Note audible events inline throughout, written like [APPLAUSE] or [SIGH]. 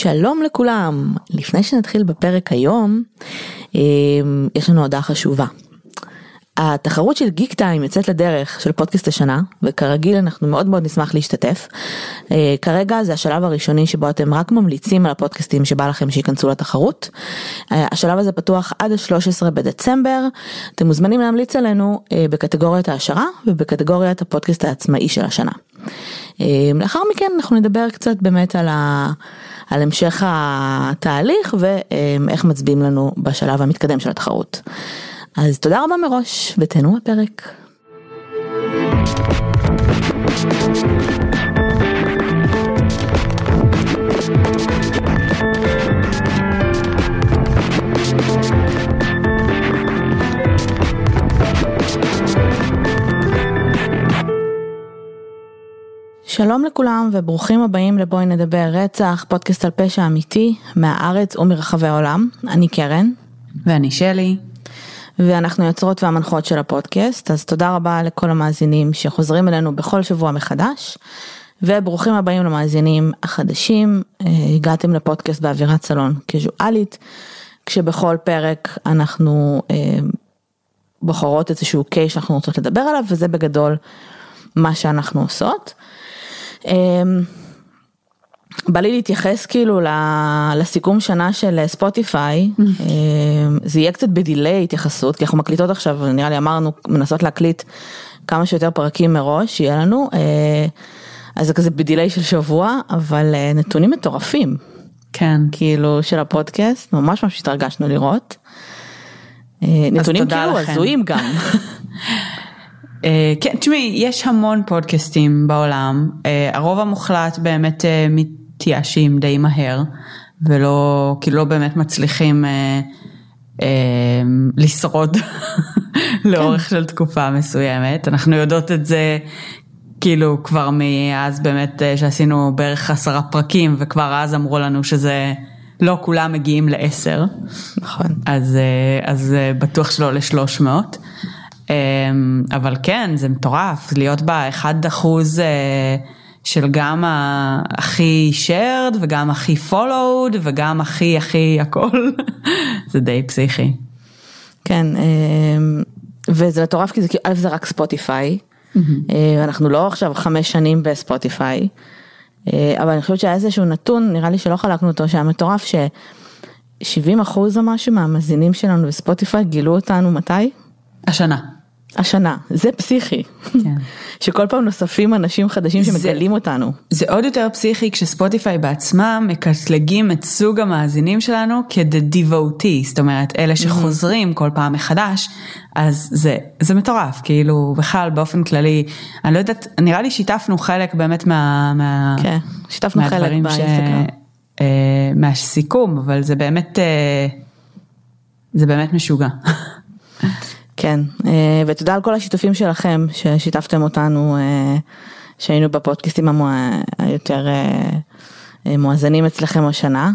שלום לכולם, לפני שנתחיל בפרק היום, אה, יש לנו הודעה חשובה. התחרות של גיק טיים יוצאת לדרך של פודקאסט השנה וכרגיל אנחנו מאוד מאוד נשמח להשתתף. אה, כרגע זה השלב הראשוני שבו אתם רק ממליצים על הפודקאסטים שבא לכם שייכנסו לתחרות. אה, השלב הזה פתוח עד ה-13 בדצמבר. אתם מוזמנים להמליץ עלינו בקטגוריית העשרה ובקטגוריית הפודקאסט העצמאי של השנה. לאחר מכן אנחנו נדבר קצת באמת על ה... על המשך התהליך ואיך מצביעים לנו בשלב המתקדם של התחרות. אז תודה רבה מראש ותהנו הפרק. שלום לכולם וברוכים הבאים לבואי נדבר רצח, פודקאסט על פשע אמיתי מהארץ ומרחבי העולם. אני קרן. ואני שלי. ואנחנו יוצרות והמנחות של הפודקאסט, אז תודה רבה לכל המאזינים שחוזרים אלינו בכל שבוע מחדש. וברוכים הבאים למאזינים החדשים, אה, הגעתם לפודקאסט באווירת סלון קזואלית, כשבכל פרק אנחנו אה, בוחרות איזשהו קייס שאנחנו רוצות לדבר עליו, וזה בגדול מה שאנחנו עושות. אמ, בא לי להתייחס כאילו לסיכום שנה של ספוטיפיי, אמ, זה יהיה קצת בדיליי התייחסות, כי אנחנו מקליטות עכשיו, נראה לי אמרנו, מנסות להקליט כמה שיותר פרקים מראש, שיהיה לנו, אה, אז זה כזה בדיליי של שבוע, אבל אה, נתונים מטורפים. כן. כאילו של הפודקאסט, ממש ממש התרגשנו לראות. אה, נתונים כאילו הזויים גם. [LAUGHS] אה, כן, תשמעי, יש המון פודקאסטים בעולם, אה, הרוב המוחלט באמת אה, מתייאשים די מהר, ולא, כאילו לא באמת מצליחים לשרוד [LAUGHS] לאורך כן. של תקופה מסוימת, אנחנו יודעות את זה כאילו כבר מאז באמת שעשינו בערך עשרה פרקים וכבר אז אמרו לנו שזה לא כולם מגיעים לעשר. נכון. אז, אז בטוח שלא לשלוש מאות. אמ, אבל כן, זה מטורף, להיות באחד אחוז אה, של גם הכי shared וגם הכי followed וגם הכי הכי הכל, [LAUGHS] זה די פסיכי. כן, אמ, וזה מטורף כי זה כאילו, א' זה רק ספוטיפיי, אה, אנחנו לא עכשיו חמש שנים בספוטיפיי, אה, אבל אני חושבת שהיה איזשהו נתון, נראה לי שלא חלקנו אותו, שהיה מטורף ש... 70 אחוז או משהו מהמאזינים שלנו בספוטיפיי גילו אותנו מתי? השנה. השנה, זה פסיכי. כן. [LAUGHS] שכל פעם נוספים אנשים חדשים שמגלים זה, אותנו. זה עוד יותר פסיכי כשספוטיפיי בעצמם מקטלגים את סוג המאזינים שלנו כ-devotee, זאת אומרת אלה שחוזרים כל פעם מחדש, אז זה, זה מטורף, כאילו בכלל באופן כללי, אני לא יודעת, נראה לי שיתפנו חלק באמת מה... מה כן, שיתפנו חלק באינסטגרם. אה, מהסיכום, אבל זה באמת, אה, זה באמת משוגע. [LAUGHS] כן, אה, ותודה על כל השיתופים שלכם ששיתפתם אותנו, אה, שהיינו בפודקאסטים היותר אה, מואזנים אצלכם השנה,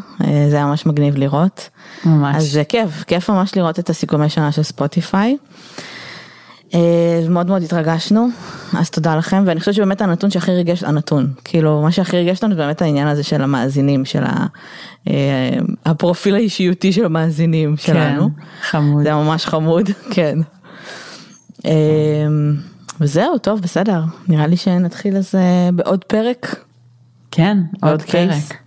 זה היה ממש מגניב לראות. ממש. אז זה כיף, כיף ממש לראות את הסיכומי שנה של ספוטיפיי. מאוד מאוד התרגשנו, אז תודה לכם, ואני חושבת שבאמת הנתון שהכי ריגש, הנתון, כאילו מה שהכי ריגש לנו זה באמת העניין הזה של המאזינים, של הפרופיל האישיותי של המאזינים כן, שלנו. חמוד. זה ממש חמוד, [LAUGHS] כן. אמ, וזהו, טוב, בסדר, נראה לי שנתחיל אז בעוד פרק. כן, עוד פרק.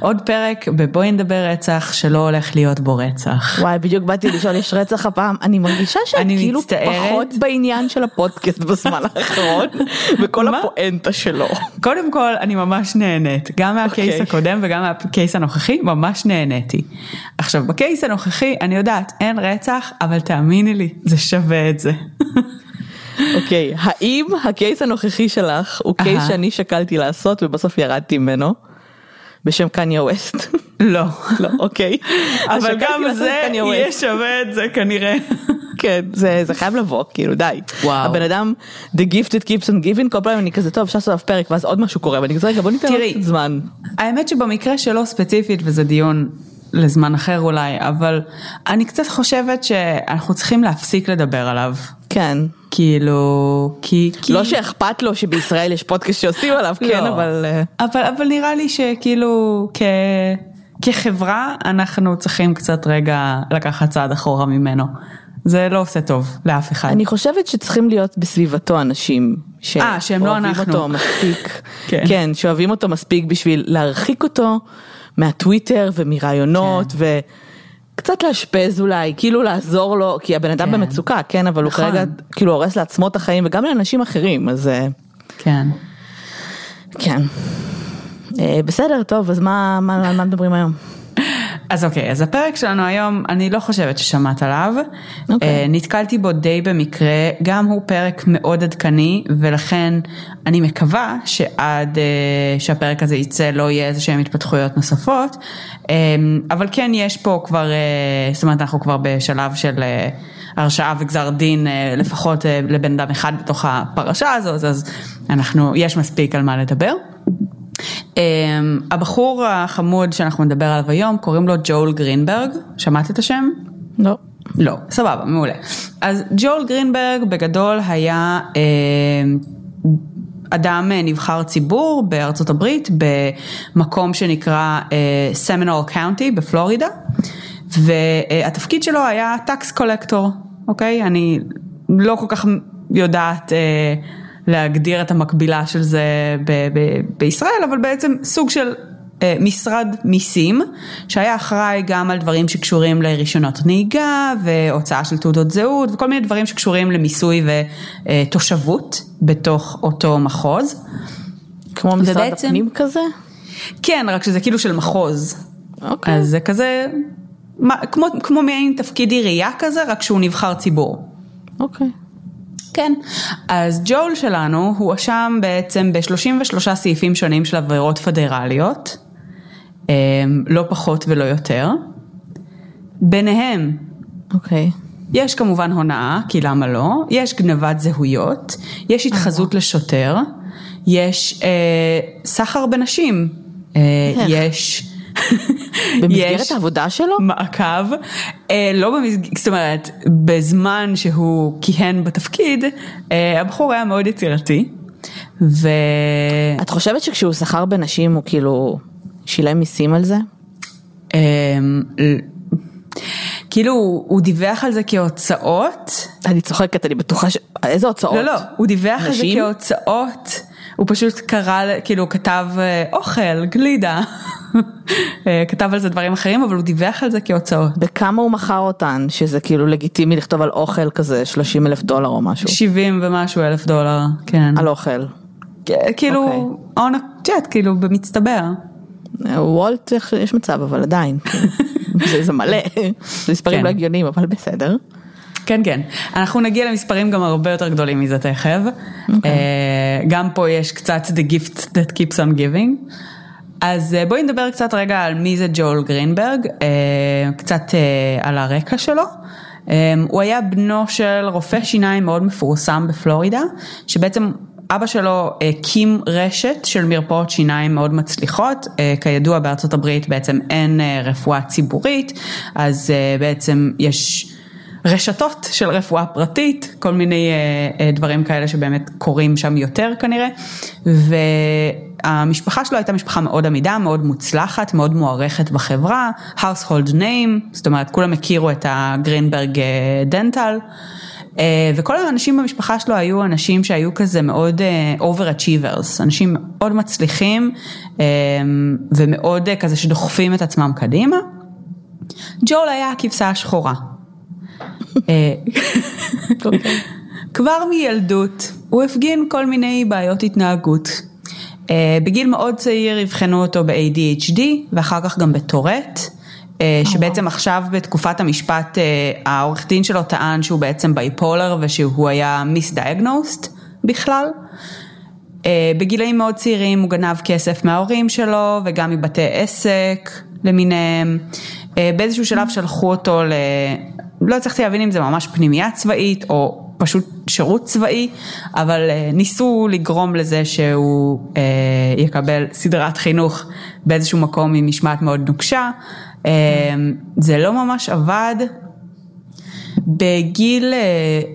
עוד פרק בבואי נדבר רצח שלא הולך להיות בו רצח. וואי בדיוק באתי לשאול יש רצח הפעם אני מרגישה שאני כאילו פחות בעניין של הפודקאסט בזמן האחרון [LAUGHS] וכל הפואנטה שלו. קודם כל אני ממש נהנית גם מהקייס okay. אוקיי. הקודם וגם מהקייס הנוכחי ממש נהניתי. עכשיו בקייס הנוכחי אני יודעת אין רצח אבל תאמיני לי זה שווה את זה. [LAUGHS] אוקיי okay, האם הקייס הנוכחי שלך הוא קייס שאני שקלתי לעשות ובסוף ירדתי ממנו? בשם קניה ווסט. [LAUGHS] לא. לא, אוקיי. [LAUGHS] אבל גם זה יהיה שווה את זה כנראה. [LAUGHS] כן, זה, זה חייב לבוא, כאילו די. וואו. הבן אדם, the gifted keeps on giving, כל פעם אני כזה טוב, אפשר לעשות פרק ואז עוד משהו קורה, ואני כזה רגע בוא ניתן לו קצת זמן. האמת שבמקרה שלו ספציפית, וזה דיון לזמן אחר אולי, אבל אני קצת חושבת שאנחנו צריכים להפסיק לדבר עליו. כן. כאילו, כי... כי... לא שאכפת לו שבישראל יש פודקאסט שעושים עליו, כן, לא. אבל... אה, אבל, אבל נראה לי שכאילו כ... כחברה אנחנו צריכים קצת רגע לקחת צעד אחורה ממנו. זה לא עושה טוב לאף אחד. אני חושבת שצריכים להיות בסביבתו אנשים אה, לא. שאוהבים אותו מספיק, [LAUGHS] כן. כן, שאוהבים אותו מספיק בשביל להרחיק אותו מהטוויטר ומרעיונות כן. וקצת לאשפז אולי, כאילו לעזור לו, כי הבן אדם כן. במצוקה, כן, אבל הוא נכון. כרגע כאילו הורס לעצמו את החיים וגם לאנשים אחרים, אז אה, כן. כן. אה, בסדר, טוב, אז מה, מה, על מה מדברים היום? אז אוקיי, אז הפרק שלנו היום, אני לא חושבת ששמעת עליו. אוקיי. אה, נתקלתי בו די במקרה, גם הוא פרק מאוד עדכני, ולכן אני מקווה שעד אה, שהפרק הזה יצא לא יהיה איזה שהן התפתחויות נוספות, אה, אבל כן יש פה כבר, זאת אומרת אנחנו כבר בשלב של הרשעה וגזר דין לפחות לבן אדם אחד בתוך הפרשה הזאת, אז אנחנו, יש מספיק על מה לדבר. אמ, הבחור החמוד שאנחנו נדבר עליו היום קוראים לו ג'ול גרינברג, שמעת את השם? לא. לא, סבבה, מעולה. אז ג'ול גרינברג בגדול היה אה, אדם אה, נבחר ציבור בארצות הברית במקום שנקרא סמינול קאונטי בפלורידה והתפקיד שלו היה tax collector, אוקיי? אני לא כל כך יודעת אה, להגדיר את המקבילה של זה ב- ב- בישראל, אבל בעצם סוג של אה, משרד מיסים שהיה אחראי גם על דברים שקשורים לרישיונות נהיגה והוצאה של תעודות זהות וכל מיני דברים שקשורים למיסוי ותושבות בתוך אותו מחוז. כמו משרד ובעצם- הפנים כזה? כן, רק שזה כאילו של מחוז. אוקיי. אז זה כזה, מה, כמו, כמו מעין תפקיד עירייה כזה, רק שהוא נבחר ציבור. אוקיי. כן. אז ג'ול שלנו הואשם בעצם ב-33 סעיפים שונים של עבירות פדרליות, אמ, לא פחות ולא יותר. ביניהם, אוקיי. יש כמובן הונאה, כי למה לא? יש גנבת זהויות, יש התחזות לשוטר, יש אה, סחר בנשים, אה? יש... [LAUGHS] במסגרת יש העבודה שלו? מעקב, אה, לא במסגרת, זאת אומרת, בזמן שהוא כיהן בתפקיד, אה, הבחור היה מאוד יצירתי, ו... את חושבת שכשהוא שכר בנשים הוא כאילו שילם מיסים על זה? אמ, כאילו הוא- דיווח על זה כהוצאות, אני צוחקת, אני בטוחה ש... איזה הוצאות? לא לא, הוא דיווח על זה נשים? כהוצאות, הוא פשוט קרא, כאילו כתב אה, אוכל, גלידה, אה, כתב על זה דברים אחרים, אבל הוא דיווח על זה כהוצאות. בכמה הוא מכר אותן, שזה כאילו לגיטימי לכתוב על אוכל כזה 30 אלף דולר או משהו? 70 ומשהו אלף דולר, כן. על אוכל. כאילו, אוקיי. הון הג'ט, כאילו במצטבר. וולט יש מצב אבל עדיין, כאילו. [LAUGHS] זה- זה מלא, זה מספרים כן. לא הגיוניים אבל בסדר. כן כן, אנחנו נגיע למספרים גם הרבה יותר גדולים מזה תכף. אוקיי. אה, גם פה יש קצת the gift that keeps on giving. אז אה, בואי נדבר קצת רגע על מי זה ג'ול גרינברג, אה, קצת על הרקע שלו. הוא היה בנו של רופא שיניים מאוד מפורסם בפלורידה, שבעצם אבא שלו הקים רשת של מרפאות שיניים מאוד מצליחות, כידוע בארצות הברית בעצם אין אה, רפואה ציבורית, אז בעצם יש רשתות של רפואה פרטית, כל מיני אה, אה, דברים כאלה שבאמת קורים שם יותר כנראה, והמשפחה שלו הייתה משפחה מאוד עמידה, מאוד מוצלחת, מאוד מוערכת בחברה, household name, זאת אומרת כולם הכירו את הגרינברג אה, דנטל. וכל האנשים במשפחה שלו היו אנשים שהיו כזה מאוד overachievers, אנשים מאוד מצליחים ומאוד כזה שדוחפים את עצמם קדימה. ג'ול היה הכבשה השחורה. אה, כבר מילדות הוא הפגין כל מיני בעיות התנהגות. אה, בגיל מאוד צעיר אבחנו אותו ב-ADHD ואחר כך גם בטורט. אה, שבעצם עכשיו בתקופת המשפט העורך דין שלו טען שהוא בעצם בייפולר ושהוא היה מיסדיאגנוסט בכלל. בגילאים מאוד צעירים הוא גנב כסף מההורים שלו וגם מבתי עסק למיניהם. באיזשהו שלב שלחו אותו. לא הצלחתי להבין אם זה ממש פנימייה צבאית או פשוט שירות צבאי, אבל אה, ניסו לגרום לזה שהוא אה, יקבל סדרת חינוך באיזשהו מקום עם משמעת מאוד נוקשה. אה, זה לא ממש עבד. בגיל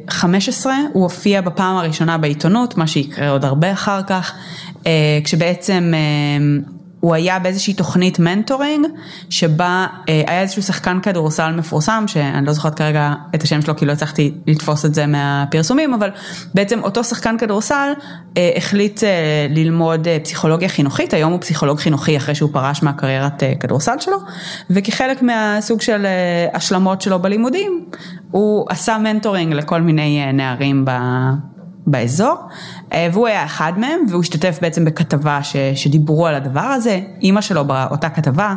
15 הוא הופיע בפעם הראשונה בעיתונות, מה שיקרה עוד הרבה אחר כך, כשבעצם הוא היה באיזושהי תוכנית מנטורינג, שבה אה, היה איזשהו שחקן כדורסל מפורסם, שאני לא זוכרת כרגע את השם שלו כי לא הצלחתי לתפוס את זה מהפרסומים, אבל בעצם אותו שחקן כדורסל אה, החליט אה, ללמוד אה, פסיכולוגיה חינוכית, היום הוא פסיכולוג חינוכי אחרי שהוא פרש מהקריירת אה, כדורסל שלו, וכחלק מהסוג של אה, השלמות שלו בלימודים, הוא עשה מנטורינג לכל מיני אה, נערים ב... באזור, אה, והוא היה אחד מהם, והוא השתתף בעצם בכתבה ש, שדיברו על הדבר הזה. אימא שלו באותה כתבה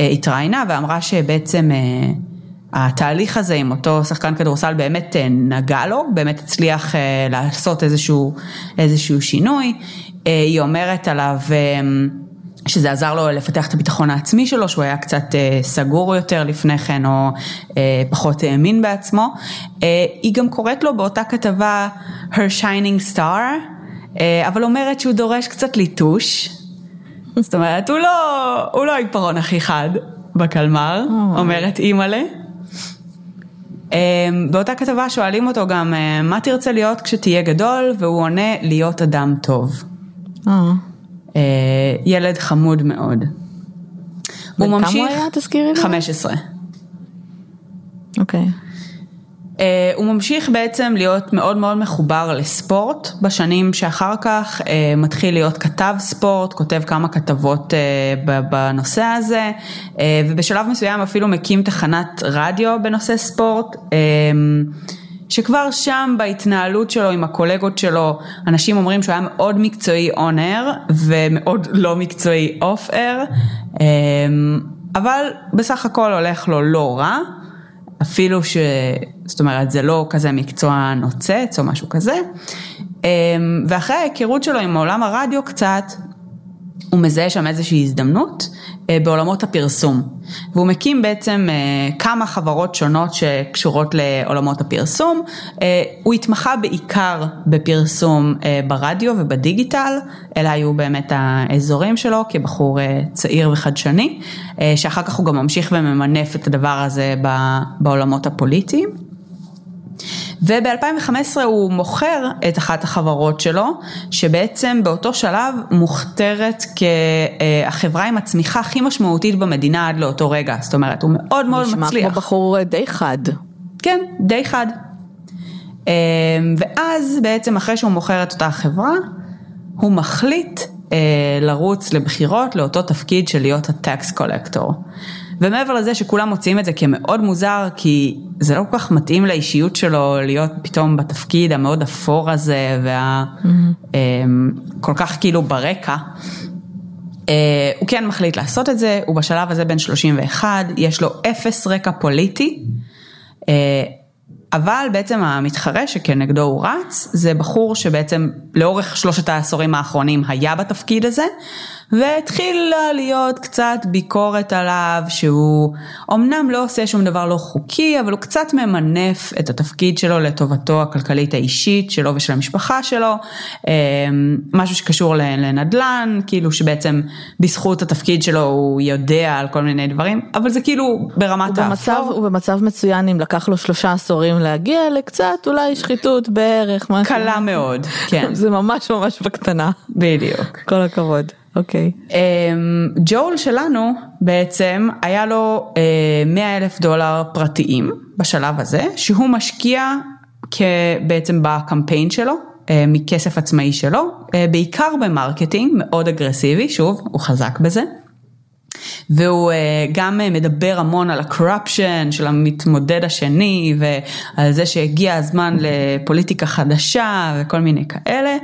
אה, התראיינה ואמרה שבעצם אה, התהליך הזה עם אותו שחקן כדורסל באמת נגע לו, באמת הצליח לעשות איזשהו, איזשהו שינוי. היא אומרת עליו שזה עזר לו לפתח את הביטחון העצמי שלו, שהוא היה קצת סגור יותר לפני כן, או פחות האמין בעצמו. היא גם קוראת לו באותה כתבה her shining star, אה, אבל אומרת שהוא דורש קצת ליטוש. זאת אומרת, הוא לא, הוא לא העיפרון הכי חד בקלמר, אומרת אימא'לה. אה, באותה כתבה שואלים אותו גם, אה, מה תרצה להיות כשתהיה גדול? והוא עונה, להיות אדם טוב. ילד חמוד מאוד. הוא ממשיך... כמה הוא היה? תזכירי לי? 15. אוקיי. Okay. Uh, הוא ממשיך בעצם להיות מאוד מאוד מחובר לספורט בשנים שאחר כך, uh, מתחיל להיות כתב ספורט, כותב כמה כתבות uh, בנושא הזה, uh, ובשלב מסוים אפילו מקים תחנת רדיו בנושא ספורט. Uh, שכבר שם בהתנהלות שלו עם הקולגות שלו, אנשים אומרים שהוא היה מאוד מקצועי און אר ומאוד לא מקצועי אוף אר, אבל בסך הכל הולך לו לא רע. אפילו ש... זאת אומרת, זה לא כזה מקצוע נוצץ או משהו כזה. אמ, ואחרי ההיכרות שלו עם עולם הרדיו קצת, הוא מזהה שם איזושהי הזדמנות אה, בעולמות הפרסום. והוא מקים בעצם אה, כמה חברות שונות שקשורות לעולמות הפרסום. אה, הוא התמחה בעיקר בפרסום ברדיו ובדיגיטל, אלה היו באמת האזורים שלו כבחור צעיר וחדשני, שאחר כך הוא גם ממשיך וממנף את הדבר הזה בעולמות הפוליטיים. וב-2015 הוא מוכר את אחת החברות שלו, שבעצם באותו שלב מוכתרת כהחברה עם הצמיחה הכי משמעותית במדינה עד לאותו רגע, זאת אומרת הוא מאוד מאוד מצליח. נשמע כמו בחור די חד. כן, די חד. אמ, ואז בעצם אחרי שהוא מוכר את אותה חברה, הוא מחליט אה, לרוץ לבחירות לאותו תפקיד של להיות הטקס קולקטור. ומעבר לזה שכולם מוצאים את זה כמאוד מוזר, כי זה לא כל כך מתאים לאישיות שלו להיות פתאום בתפקיד המאוד אפור הזה, והכל mm-hmm. כך כאילו ברקע. אה, הוא כן מחליט לעשות את זה, הוא בשלב הזה בן 31, יש לו אפס רקע פוליטי, אה, אבל בעצם המתחרה שכנגדו הוא רץ, זה בחור שבעצם לאורך שלושת העשורים האחרונים היה בתפקיד הזה, והתחילה להיות קצת ביקורת עליו שהוא אמנם לא עושה שום דבר לא חוקי, אבל הוא קצת ממנף את התפקיד שלו לטובתו הכלכלית האישית שלו ושל המשפחה שלו, אמ, משהו שקשור לנדל"ן, כאילו שבעצם בזכות התפקיד שלו הוא יודע על כל מיני דברים, אבל זה כאילו ברמת האפור. הוא במצב מצוין אם לקח לו שלושה עשורים להגיע לקצת אולי שחיתות בערך. משהו. קלה מאוד, כן. [LAUGHS] זה ממש ממש בקטנה. בדיוק. כל הכבוד. אוקיי. אוקיי. אמ, ג'ול שלנו בעצם היה לו 100 אה, אלף דולר פרטיים בשלב הזה, שהוא משקיע בעצם בקמפיין שלו, אה, מכסף עצמאי שלו, אה, בעיקר ב marketing מאוד אגרסיבי, שוב, הוא חזק בזה. והוא אה, גם אה, מדבר המון על ה-corruption של המתמודד השני ועל זה שהגיע הזמן לפוליטיקה חדשה וכל מיני כאלה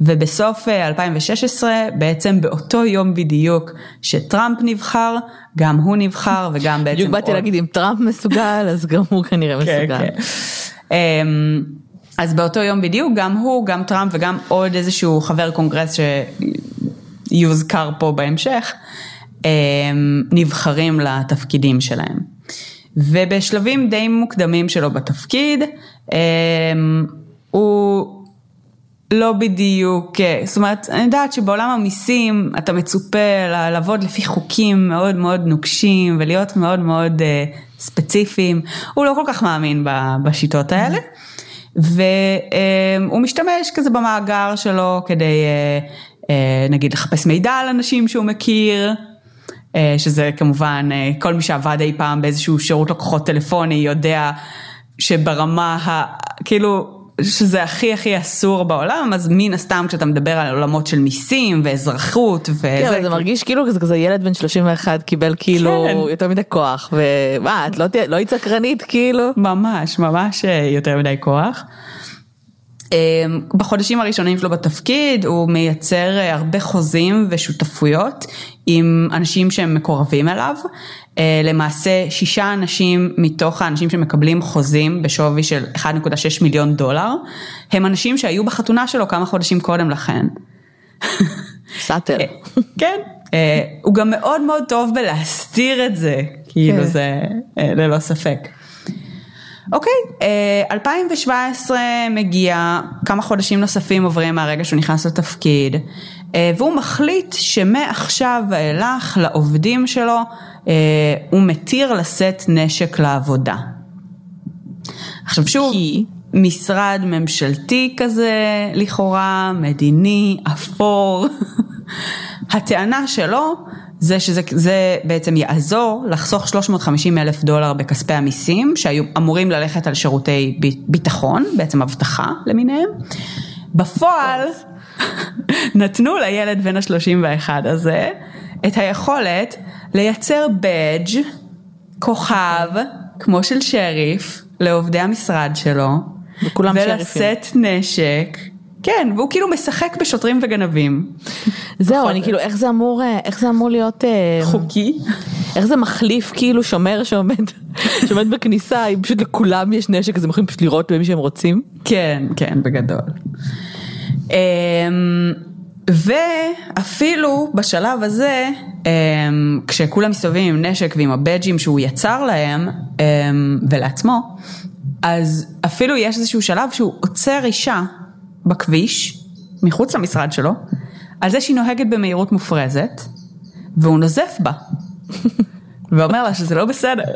ובסוף 2016 אה, בעצם באותו יום בדיוק שטראמפ נבחר גם הוא נבחר וגם בעצם בדיוק באתי להגיד אם טראמפ מסוגל אז גם הוא כנראה כן, מסוגל. כן. אמ, אז באותו יום בדיוק גם הוא גם טראמפ וגם עוד איזשהו חבר קונגרס שיוזכר פה בהמשך. נבחרים לתפקידים שלהם. ובשלבים די מוקדמים שלו בתפקיד, הוא לא בדיוק, זאת אומרת, אני יודעת שבעולם המיסים אתה מצופה לעבוד לפי חוקים מאוד מאוד נוקשים ולהיות מאוד מאוד ספציפיים, הוא לא כל כך מאמין בשיטות האלה. והוא משתמש כזה במאגר שלו כדי אה, אה, נגיד לחפש מידע על אנשים שהוא מכיר, אה, שזה כמובן אה, כל מי שעבד אי פעם באיזשהו שירות לקוחות טלפוני יודע שברמה ה... כאילו שזה הכי הכי אסור בעולם, אז מן הסתם כשאתה מדבר על עולמות של מיסים ואזרחות וזה. כן, אבל זה מרגיש כאילו כזה כזה ילד בן 31 קיבל כאילו כן. יותר מדי כוח, ומה, את לא לא היית סקרנית כאילו? ממש, ממש אה, יותר מדי כוח. אה, בחודשים הראשונים שלו בתפקיד הוא מייצר אה, הרבה חוזים ושותפויות עם אנשים שהם מקורבים אליו. אה, למעשה שישה אנשים מתוך האנשים שמקבלים חוזים בשווי של 1.6 מיליון דולר, הם אנשים שהיו בחתונה שלו כמה חודשים קודם לכן. סאטר. אה, כן, הוא גם מאוד מאוד טוב בלהסתיר את זה, כאילו כן. זה ללא ספק. אוקיי, אה, 2017 מגיע, כמה חודשים נוספים עוברים מהרגע שהוא נכנס לתפקיד, אה, והוא מחליט שמעכשיו ואילך לעובדים שלו אה, הוא מתיר לשאת נשק לעבודה. עכשיו שוב, כי? משרד ממשלתי כזה לכאורה, מדיני, אפור. [LAUGHS] הטענה שלו זה שזה זה בעצם יעזור לחסוך 350 אלף דולר בכספי המיסים שהיו אמורים ללכת על שירותי ביטחון, בעצם אבטחה למיניהם. בפועל [LAUGHS] נתנו לילד בן ה-31 הזה את היכולת לייצר בדג' כוכב כמו של שריף לעובדי המשרד שלו. וכולם שריפים. ולשאת נשק. כן, והוא כאילו משחק בשוטרים וגנבים. זהו, אני כאילו, איך זה אמור, אה, איך זה אמור להיות, אה, חוקי. איך זה מחליף כאילו שומר שעומד, [LAUGHS] שעומד בכניסה, אם פשוט לכולם יש נשק אז הם יכולים פשוט לירות במי שהם רוצים? כן, כן, בגדול. אמ, ואפילו בשלב הזה, אמ, כשכולם מסתובבים עם נשק ועם הבדג'ים שהוא יצר להם אמ, ולעצמו, אז אפילו יש איזשהו שלב שהוא עוצר אישה בכביש, מחוץ למשרד שלו, על זה שהיא נוהגת במהירות מופרזת, והוא נוזף בה. [LAUGHS] ואומר לה שזה לא בסדר.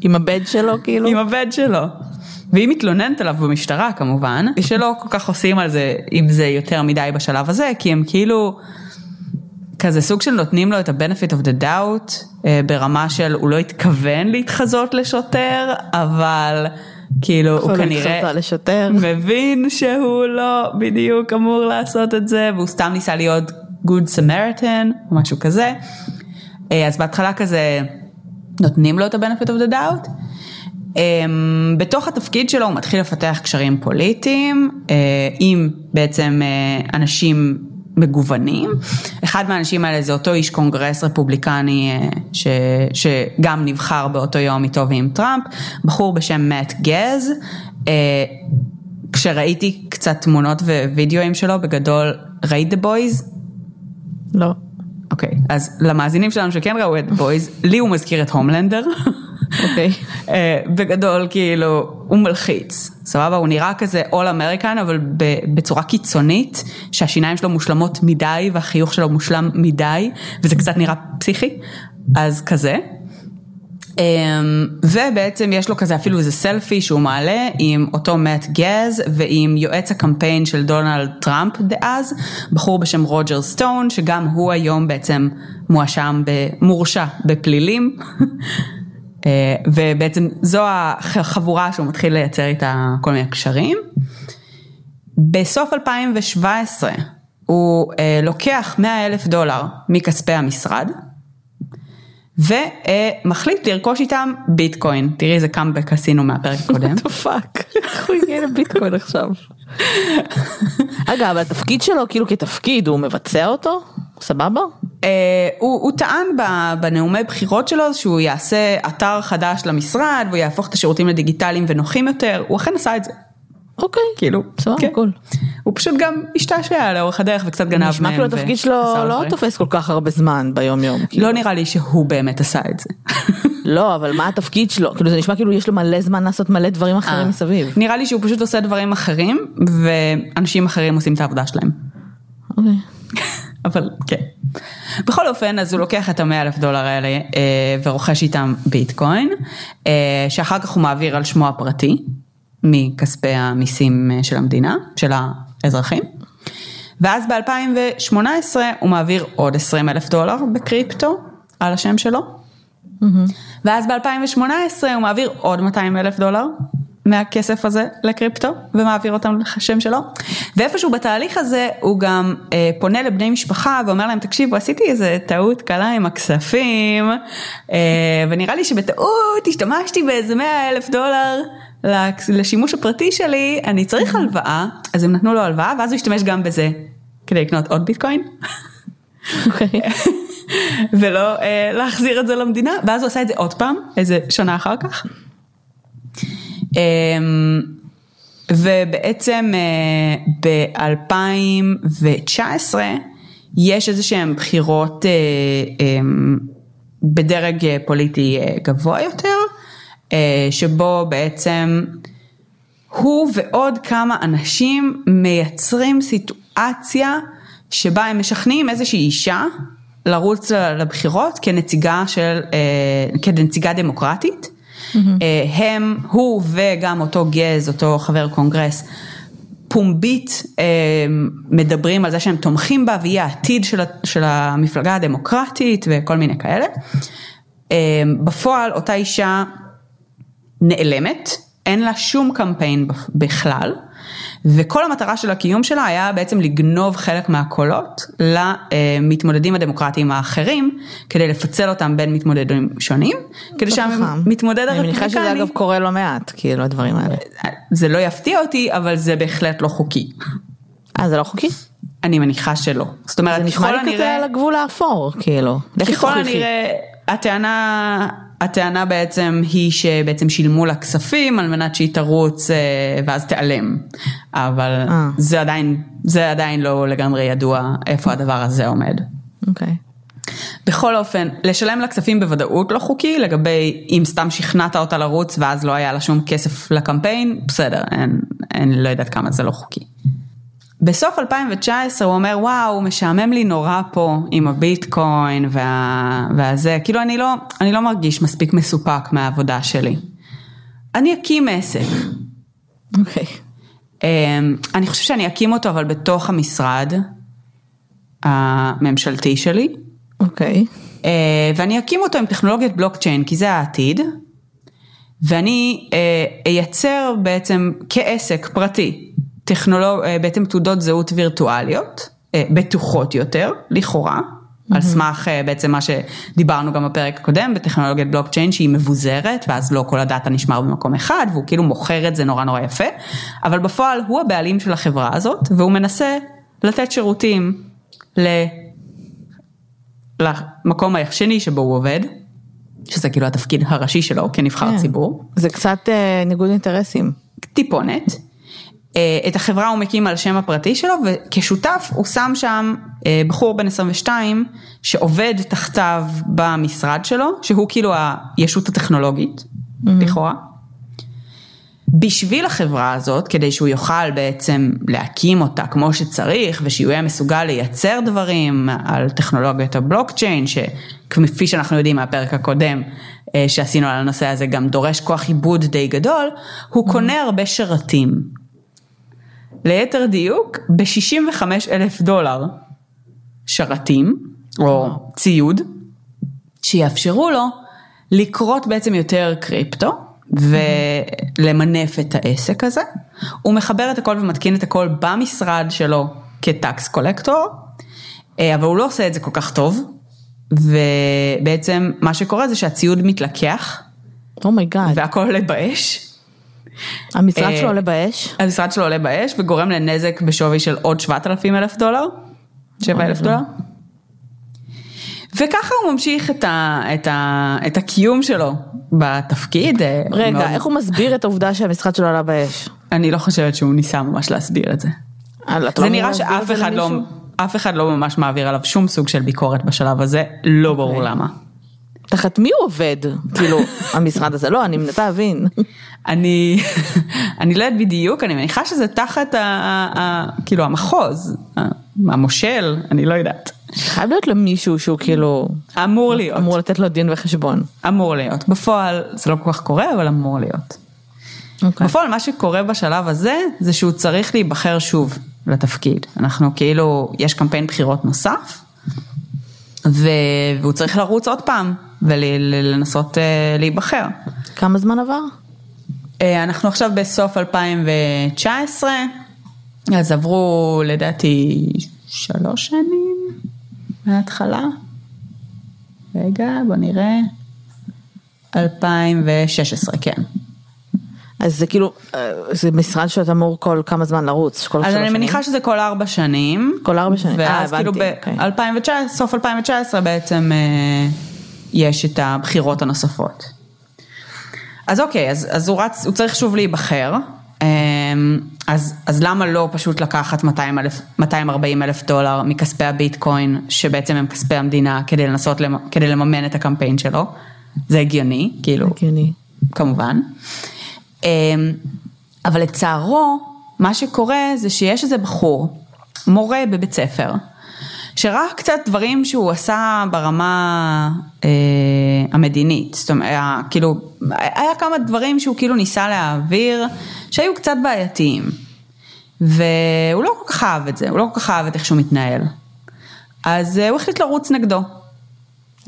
עם הבד שלו כאילו? עם הבד שלו. והיא מתלוננת עליו במשטרה כמובן, שלא כל כך עושים על זה, אם זה יותר מדי בשלב הזה, כי הם כאילו, כזה סוג של נותנים לו את ה-benefit of the doubt, אה, ברמה של הוא לא התכוון להתחזות לשוטר, אבל כאילו הוא כנראה לשוטר. מבין שהוא לא בדיוק אמור לעשות את זה, והוא סתם ניסה להיות good Samaritan, או משהו כזה. אה, אז בהתחלה כזה נותנים לו את ה-benefit of the doubt. Um, בתוך התפקיד שלו הוא מתחיל לפתח קשרים פוליטיים uh, עם בעצם uh, אנשים מגוונים. אחד מהאנשים האלה זה אותו איש קונגרס רפובליקני uh, ש, שגם נבחר באותו יום איתו ועם טראמפ, בחור בשם מאט גז. Uh, כשראיתי קצת תמונות ווידאוים שלו בגדול, ראית The Boys? לא. אוקיי, אז למאזינים שלנו שכן ראו את Boys, לי הוא מזכיר את הומלנדר. [LAUGHS] אוקיי. אה, בגדול כאילו הוא מלחיץ, סבבה? הוא נראה כזה אול אמריקן אבל בצורה קיצונית שהשיניים שלו מושלמות מדי והחיוך שלו מושלם מדי וזה קצת נראה פסיכי, אז כזה. אמ, ובעצם יש לו כזה אפילו איזה סלפי שהוא מעלה עם אותו מאט גז ועם יועץ הקמפיין של דונלד טראמפ דאז, בחור בשם רוג'ר סטון שגם הוא היום בעצם מואשם, מורשע בפלילים. [LAUGHS] אה, ובעצם זו החבורה שהוא מתחיל לייצר איתה כל מיני קשרים. בסוף 2017 הוא אה, לוקח 100 אלף דולר מכספי המשרד ומחליט לרכוש איתם ביטקוין. תראי איזה קאמבק עשינו מהפרק הקודם. what the fuck, איך הוא הגיע לביטקוין עכשיו? אגב, התפקיד שלו כאילו כתפקיד הוא מבצע אותו? סבבה? אה, הוא, הוא טען בנאומי בחירות שלו שהוא יעשה אתר חדש למשרד והוא יהפוך את השירותים לדיגיטליים ונוחים יותר, הוא אכן עשה את זה. אוקיי. כאילו, סבבה, כן. קול. הוא פשוט גם השתעשע לאורך הדרך וקצת גנב מהם. נשמע כאילו התפקיד שלו לא. תופס כל כך הרבה זמן ביום יום. כאילו. לא נראה לי שהוא באמת עשה את זה. לא, אבל מה התפקיד שלו? כאילו זה נשמע כאילו יש לו מלא זמן לעשות מלא דברים אחרים אה. מסביב. נראה לי שהוא פשוט עושה דברים אחרים ואנשים אחרים עושים את העבודה שלהם. אוקיי. [LAUGHS] אבל כן. בכל אופן, אז הוא לוקח את המאה אלף דולר האלה אה, ורוכש איתם ביטקוין, אה, שאחר כך הוא מעביר על שמו הפרטי, מכספי המיסים אה, של המדינה, של האזרחים. ואז ב-2018 הוא מעביר עוד 20 אלף דולר בקריפטו על השם שלו. ואז ב-2018 הוא מעביר עוד 200 אלף דולר מהכסף הזה לקריפטו ומעביר אותם לשם שלו. ואיפשהו בתהליך הזה הוא גם אה, פונה לבני משפחה ואומר להם תקשיבו עשיתי איזה טעות קלה עם הכספים אה, ונראה לי שבטעות השתמשתי באיזה 100 אלף דולר לשימוש הפרטי שלי אני צריך הלוואה אז הם נתנו לו הלוואה ואז הוא השתמש גם בזה כדי לקנות עוד ביטקוין. אוקיי. [LAUGHS] ולא אה, להחזיר את זה למדינה ואז הוא עשה את זה עוד פעם איזה שנה אחר כך. אמ, ובעצם ב-2019 יש איזה שהם בחירות אה, אמ, בדרג אה, פוליטי אה, גבוה יותר, שבו בעצם הוא ועוד כמה אנשים מייצרים סיטואציה שבה הם משכנעים איזושהי אישה לרוץ לבחירות כנציגה של, כנציגה דמוקרטית. אה, הם, הוא וגם אותו גז, אותו חבר קונגרס, פומבית אה, מדברים על זה שהם תומכים בה והיא העתיד של, של המפלגה הדמוקרטית וכל מיני כאלה. אה, בפועל אותה אישה נעלמת, אין לה שום קמפיין בכלל. וכל המטרה של הקיום שלה היה בעצם לגנוב חלק מהקולות למתמודדים הדמוקרטיים האחרים, כדי לפצל אותם בין מתמודדים שונים, כדי שהמתמודד הרפובליקני... אני מניחה שזה אגב קורה לא מעט, כאילו הדברים האלה. זה לא יפתיע אותי, אבל זה בהחלט לא חוקי. אה, זה לא חוקי? אני מניחה שלא. זאת אומרת, זה נשמע לי כזה על הגבול האפור, כאילו. ככל הנראה, הטענה הטענה בעצם היא שבעצם שילמו לה כספים על מנת שהיא תרוץ אה, ואז תיעלם, אבל אה. זה עדיין, זה עדיין לא לגמרי ידוע איפה הדבר הזה עומד. אוקיי. Okay. בכל אופן, לשלם לה כספים בוודאות לא חוקי, לגבי אם סתם שכנעת אותה לרוץ ואז לא היה לה שום כסף לקמפיין, בסדר, אני לא יודעת כמה זה לא חוקי. בסוף 2019 הוא אומר וואו משעמם לי נורא פה עם הביטקוין וה... והזה, כאילו אני לא, אני לא מרגיש מספיק מסופק מהעבודה שלי. אני אקים עסק. אוקיי. Okay. אמ, um, אני חושב שאני אקים אותו אבל בתוך המשרד הממשלתי שלי. אוקיי. Okay. Uh, ואני אקים אותו עם טכנולוגיית בלוקצ'יין כי זה העתיד. ואני uh, אייצר בעצם כעסק פרטי טכנולוג... אה, בעצם תעודות זהות וירטואליות, אה, בטוחות יותר, לכאורה, על סמך אה, בעצם מה שדיברנו גם בפרק הקודם, בטכנולוגיית בלוקצ'יין שהיא מבוזרת, ואז לא כל הדאטה נשמר במקום אחד, והוא כאילו מוכר את זה נורא נורא יפה, אבל בפועל הוא הבעלים של החברה הזאת, והוא מנסה לתת שירותים ל... למקום השני שבו הוא עובד, שזה כאילו התפקיד הראשי שלו כנבחר כן. ציבור. זה קצת אה, ניגוד אינטרסים. טיפונת. אה, את החברה הוא מקים על שם הפרטי שלו וכשותף הוא שם שם אה, בחור בן 22 שעובד תחתיו במשרד שלו שהוא כאילו הישות הטכנולוגית mm-hmm. לכאורה. בשביל החברה הזאת כדי שהוא יוכל בעצם להקים אותה כמו שצריך ושהוא יהיה מסוגל לייצר דברים על טכנולוגיית הבלוקצ'יין שכפי שאנחנו יודעים מהפרק הקודם אה, שעשינו על הנושא הזה גם דורש כוח עיבוד די גדול הוא קונה הרבה שרתים. ליתר דיוק ב-65 אלף דולר שרתים או ציוד שיאפשרו לו לכרות בעצם יותר קריפטו ולמנף את העסק הזה. הוא מחבר את הכל ומתקין את הכל במשרד שלו כ tax collector, אה, אבל הוא לא עושה את זה כל כך טוב, ובעצם מה שקורה זה שהציוד מתלקח, oh my god, oh והכל עולה באש. המשרד שלו עולה באש? המשרד שלו עולה באש וגורם לנזק בשווי של עוד 7,000 אלף דולר, 7,000 דולר. וככה הוא ממשיך את, ה, את, ה, את הקיום שלו בתפקיד. אה, רגע, מאוד... איך הוא מסביר את העובדה שהמשרד שלו עלה באש? אני לא חושבת שהוא ניסה ממש להסביר את זה. זה לא נראה שאף אחד לא, אף אחד לא ממש מעביר עליו שום סוג של ביקורת בשלב הזה, לא ברור אוקיי. למה. תחת מי הוא עובד? כאילו, [LAUGHS] המשרד הזה? לא, אני מנסה להבין. אני, [LAUGHS] אני לא יודעת בדיוק, אני מניחה שזה תחת ה, ה, כאילו המחוז, המושל, אני לא יודעת. חייב להיות לו מישהו שהוא כאילו אמור להיות. אמור לתת לו דין וחשבון. אמור להיות. בפועל זה לא כל כך קורה, אבל אמור להיות. אוקיי. בפועל מה שקורה בשלב הזה, זה שהוא צריך להיבחר שוב לתפקיד. אנחנו כאילו, יש קמפיין בחירות נוסף, והוא צריך לרוץ עוד פעם ולנסות uh, להיבחר. כמה זמן עבר? Uh, אנחנו עכשיו בסוף 2019, אז עברו לדעתי שלוש שנים מההתחלה. רגע, בוא נראה. 2016, כן. אז זה כאילו, אה, זה משרד שאתה אמור כל כמה זמן לרוץ, כל אז שלוש אני שנים? מניחה שזה כל ארבע שנים. כל ארבע שנים, אה, ואז כאילו הבנתי, אוקיי. ב-2019, סוף 2019 בעצם אה, יש את הבחירות הנוספות. אז אוקיי, אז, אז הוא רץ, הוא צריך שוב להיבחר. אה, אז, אז למה לא פשוט לקחת 200 אלף, 240 אלף דולר מכספי הביטקוין, שבעצם הם כספי המדינה, כדי לנסות, כדי לממן את הקמפיין שלו? זה הגיוני, כאילו. הגיוני. כמובן. אמ, אבל לצערו, מה שקורה זה שיש איזה בחור, מורה בבית ספר, שראה קצת דברים שהוא עשה ברמה אה, המדינית, זאת אומרת, היה, כאילו, היה כמה דברים שהוא כאילו ניסה להעביר, שהיו קצת בעייתיים. והוא לא כל כך אהב את זה, הוא לא כל כך אהב את איך שהוא מתנהל. אז אה, הוא החליט לרוץ נגדו.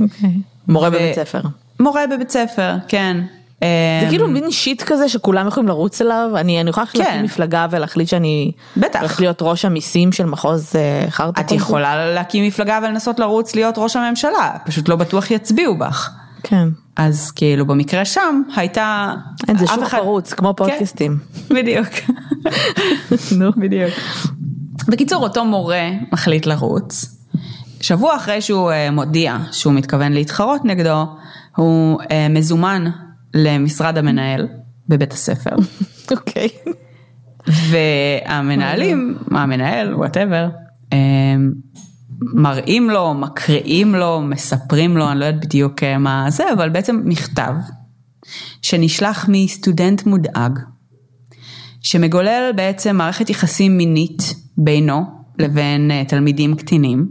אוקיי. מורה ו- בבית ספר. מורה בבית ספר, כן. זה אמ, כאילו מין שיט כזה שכולם יכולים לרוץ אליו, אני אני יכולה להחליט כן. מפלגה ולהחליט שאני בטח. הולכת להיות ראש המיסים של מחוז אה, חרטא. את? יכולה להקים מפלגה ולנסות לרוץ להיות ראש הממשלה, פשוט לא בטוח יצביעו בך. כן. אז כאילו במקרה שם הייתה... אין, זה שוק אחד- פרוץ, כמו פודקאסטים. בדיוק. [LAUGHS] נו, בדיוק. בקיצור, אותו מורה מחליט לרוץ. שבוע אחרי שהוא אה, מודיע שהוא מתכוון להתחרות נגדו, הוא אה, מזומן למשרד המנהל בבית הספר. [LAUGHS] אוקיי. והמנהלים, המנהל, whatever, מראים לו, מקריאים לו, מספרים לו, אני לא יודעת בדיוק אה, מה זה, אבל בעצם מכתב שנשלח מסטודנט מודאג, שמגולל בעצם מערכת יחסים מינית בינו לבין אה, תלמידים קטינים,